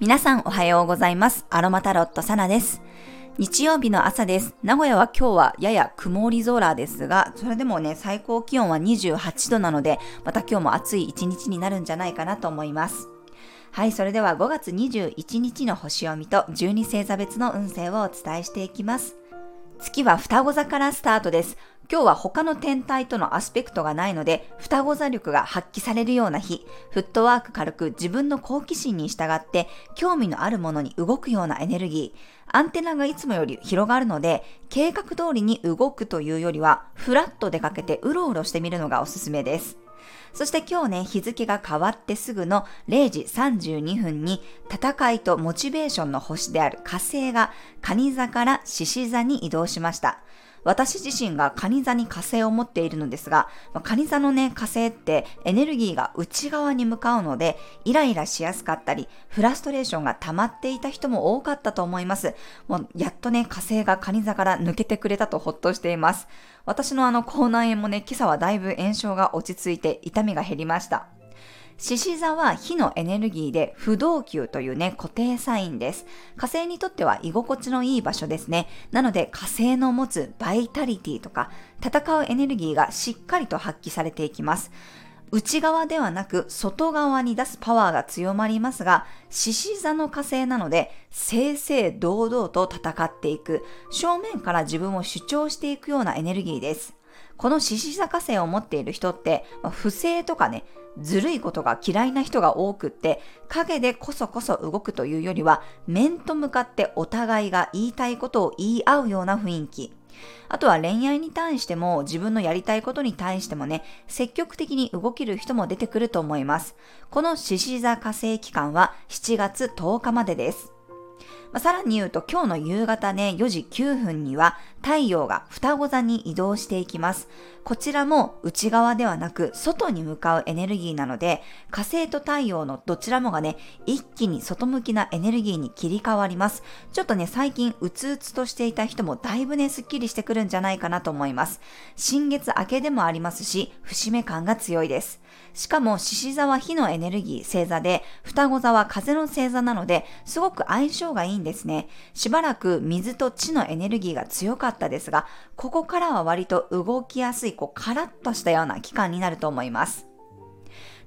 皆さんおはようございます。アロマタロットサナです。日曜日の朝です。名古屋は今日はやや曇り空ですが、それでもね、最高気温は28度なので、また今日も暑い一日になるんじゃないかなと思います。はい、それでは5月21日の星読みと12星座別の運勢をお伝えしていきます。月は双子座からスタートです。今日は他の天体とのアスペクトがないので、双子座力が発揮されるような日、フットワーク軽く自分の好奇心に従って興味のあるものに動くようなエネルギー、アンテナがいつもより広がるので、計画通りに動くというよりは、ふらっと出かけてうろうろしてみるのがおすすめです。そして今日ね、日付が変わってすぐの0時32分に、戦いとモチベーションの星である火星が、蟹座から獅子座に移動しました。私自身が蟹座に火星を持っているのですが、蟹座のね、火星ってエネルギーが内側に向かうので、イライラしやすかったり、フラストレーションが溜まっていた人も多かったと思います。もうやっとね、火星が蟹座から抜けてくれたとほっとしています。私のあの口内炎もね、今朝はだいぶ炎症が落ち着いて痛みが減りました。獅子座は火のエネルギーで不動級というね、固定サインです。火星にとっては居心地のいい場所ですね。なので火星の持つバイタリティとか戦うエネルギーがしっかりと発揮されていきます。内側ではなく外側に出すパワーが強まりますが、獅子座の火星なので、正々堂々と戦っていく、正面から自分を主張していくようなエネルギーです。この獅子座火星を持っている人って、まあ、不正とかね、ずるいことが嫌いな人が多くって、影でこそこそ動くというよりは、面と向かってお互いが言いたいことを言い合うような雰囲気。あとは恋愛に対しても自分のやりたいことに対してもね、積極的に動ける人も出てくると思います。この獅子座火星期間は7月10日までです。まあ、さらに言うと今日の夕方ね、4時9分には太陽が双子座に移動していきます。こちらも内側ではなく外に向かうエネルギーなので、火星と太陽のどちらもがね、一気に外向きなエネルギーに切り替わります。ちょっとね、最近うつうつとしていた人もだいぶね、スッキリしてくるんじゃないかなと思います。新月明けでもありますし、節目感が強いです。しかも、獅子座は火のエネルギー星座で、双子座は風の星座なので、すごく相性がいいんですね。しばらく水と地のエネルギーが強かったですが、ここからは割と動きやすい、こう、カラッとしたような期間になると思います。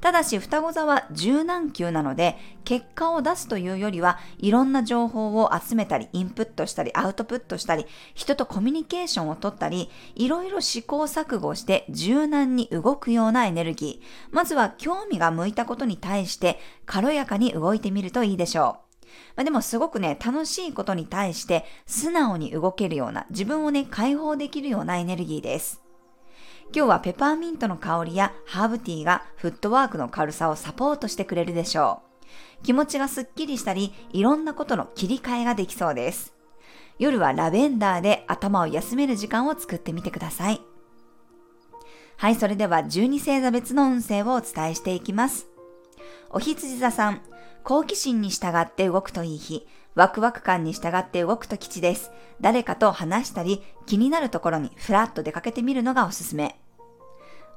ただし双子座は柔軟球なので、結果を出すというよりは、いろんな情報を集めたり、インプットしたり、アウトプットしたり、人とコミュニケーションを取ったり、いろいろ試行錯誤して柔軟に動くようなエネルギー。まずは興味が向いたことに対して、軽やかに動いてみるといいでしょう。まあ、でもすごくね、楽しいことに対して素直に動けるような、自分をね、解放できるようなエネルギーです。今日はペパーミントの香りやハーブティーがフットワークの軽さをサポートしてくれるでしょう。気持ちがスッキリしたり、いろんなことの切り替えができそうです。夜はラベンダーで頭を休める時間を作ってみてください。はい、それでは12星座別の運勢をお伝えしていきます。お羊座さん、好奇心に従って動くといい日、ワクワク感に従って動くと吉です。誰かと話したり、気になるところにふらっと出かけてみるのがおすすめ。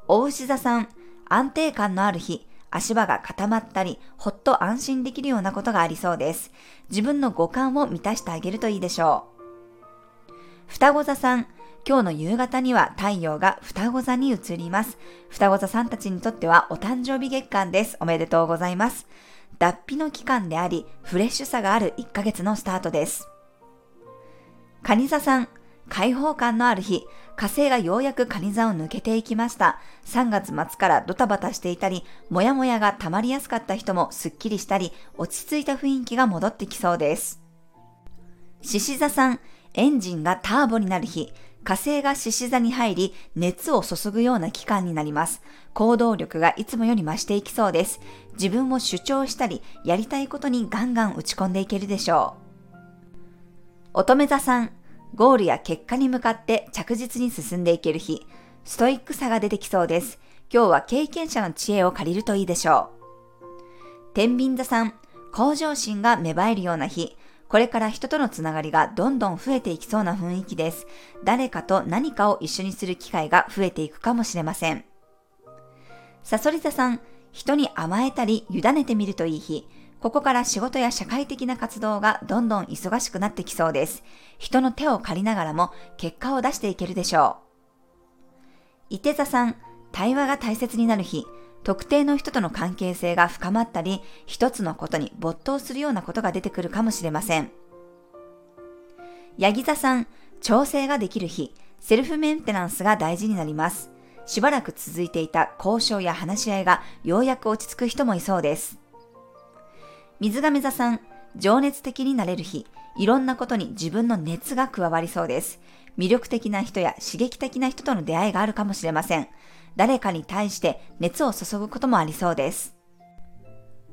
お牛座さん、安定感のある日、足場が固まったり、ほっと安心できるようなことがありそうです。自分の五感を満たしてあげるといいでしょう。双子座さん、今日の夕方には太陽が双子座に移ります。双子座さんたちにとってはお誕生日月間です。おめでとうございます。脱皮の期間であり、フレッシュさがある1ヶ月のスタートです。蟹座さん、開放感のある日、火星がようやく蟹座を抜けていきました。3月末からドタバタしていたり、もやもやが溜まりやすかった人もスッキリしたり、落ち着いた雰囲気が戻ってきそうです。獅子座さん、エンジンがターボになる日、火星が獅子座に入り、熱を注ぐような期間になります。行動力がいつもより増していきそうです。自分を主張したり、やりたいことにガンガン打ち込んでいけるでしょう。乙女座さん、ゴールや結果に向かって着実に進んでいける日、ストイックさが出てきそうです。今日は経験者の知恵を借りるといいでしょう。天秤座さん、向上心が芽生えるような日、これから人とのつながりがどんどん増えていきそうな雰囲気です。誰かと何かを一緒にする機会が増えていくかもしれません。サソリ座さん、人に甘えたり委ねてみるといい日。ここから仕事や社会的な活動がどんどん忙しくなってきそうです。人の手を借りながらも結果を出していけるでしょう。伊手座さん、対話が大切になる日。特定の人との関係性が深まったり、一つのことに没頭するようなことが出てくるかもしれません。ヤギ座さん、調整ができる日、セルフメンテナンスが大事になります。しばらく続いていた交渉や話し合いがようやく落ち着く人もいそうです。水亀座さん、情熱的になれる日、いろんなことに自分の熱が加わりそうです。魅力的な人や刺激的な人との出会いがあるかもしれません。誰かに対して熱を注ぐこともありそうです。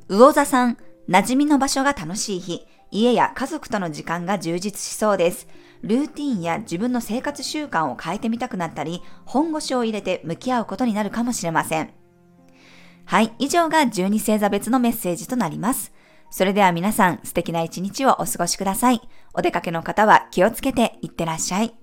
魚座さん、馴染みの場所が楽しい日、家や家族との時間が充実しそうです。ルーティンや自分の生活習慣を変えてみたくなったり、本腰を入れて向き合うことになるかもしれません。はい、以上が12星座別のメッセージとなります。それでは皆さん素敵な一日をお過ごしください。お出かけの方は気をつけていってらっしゃい。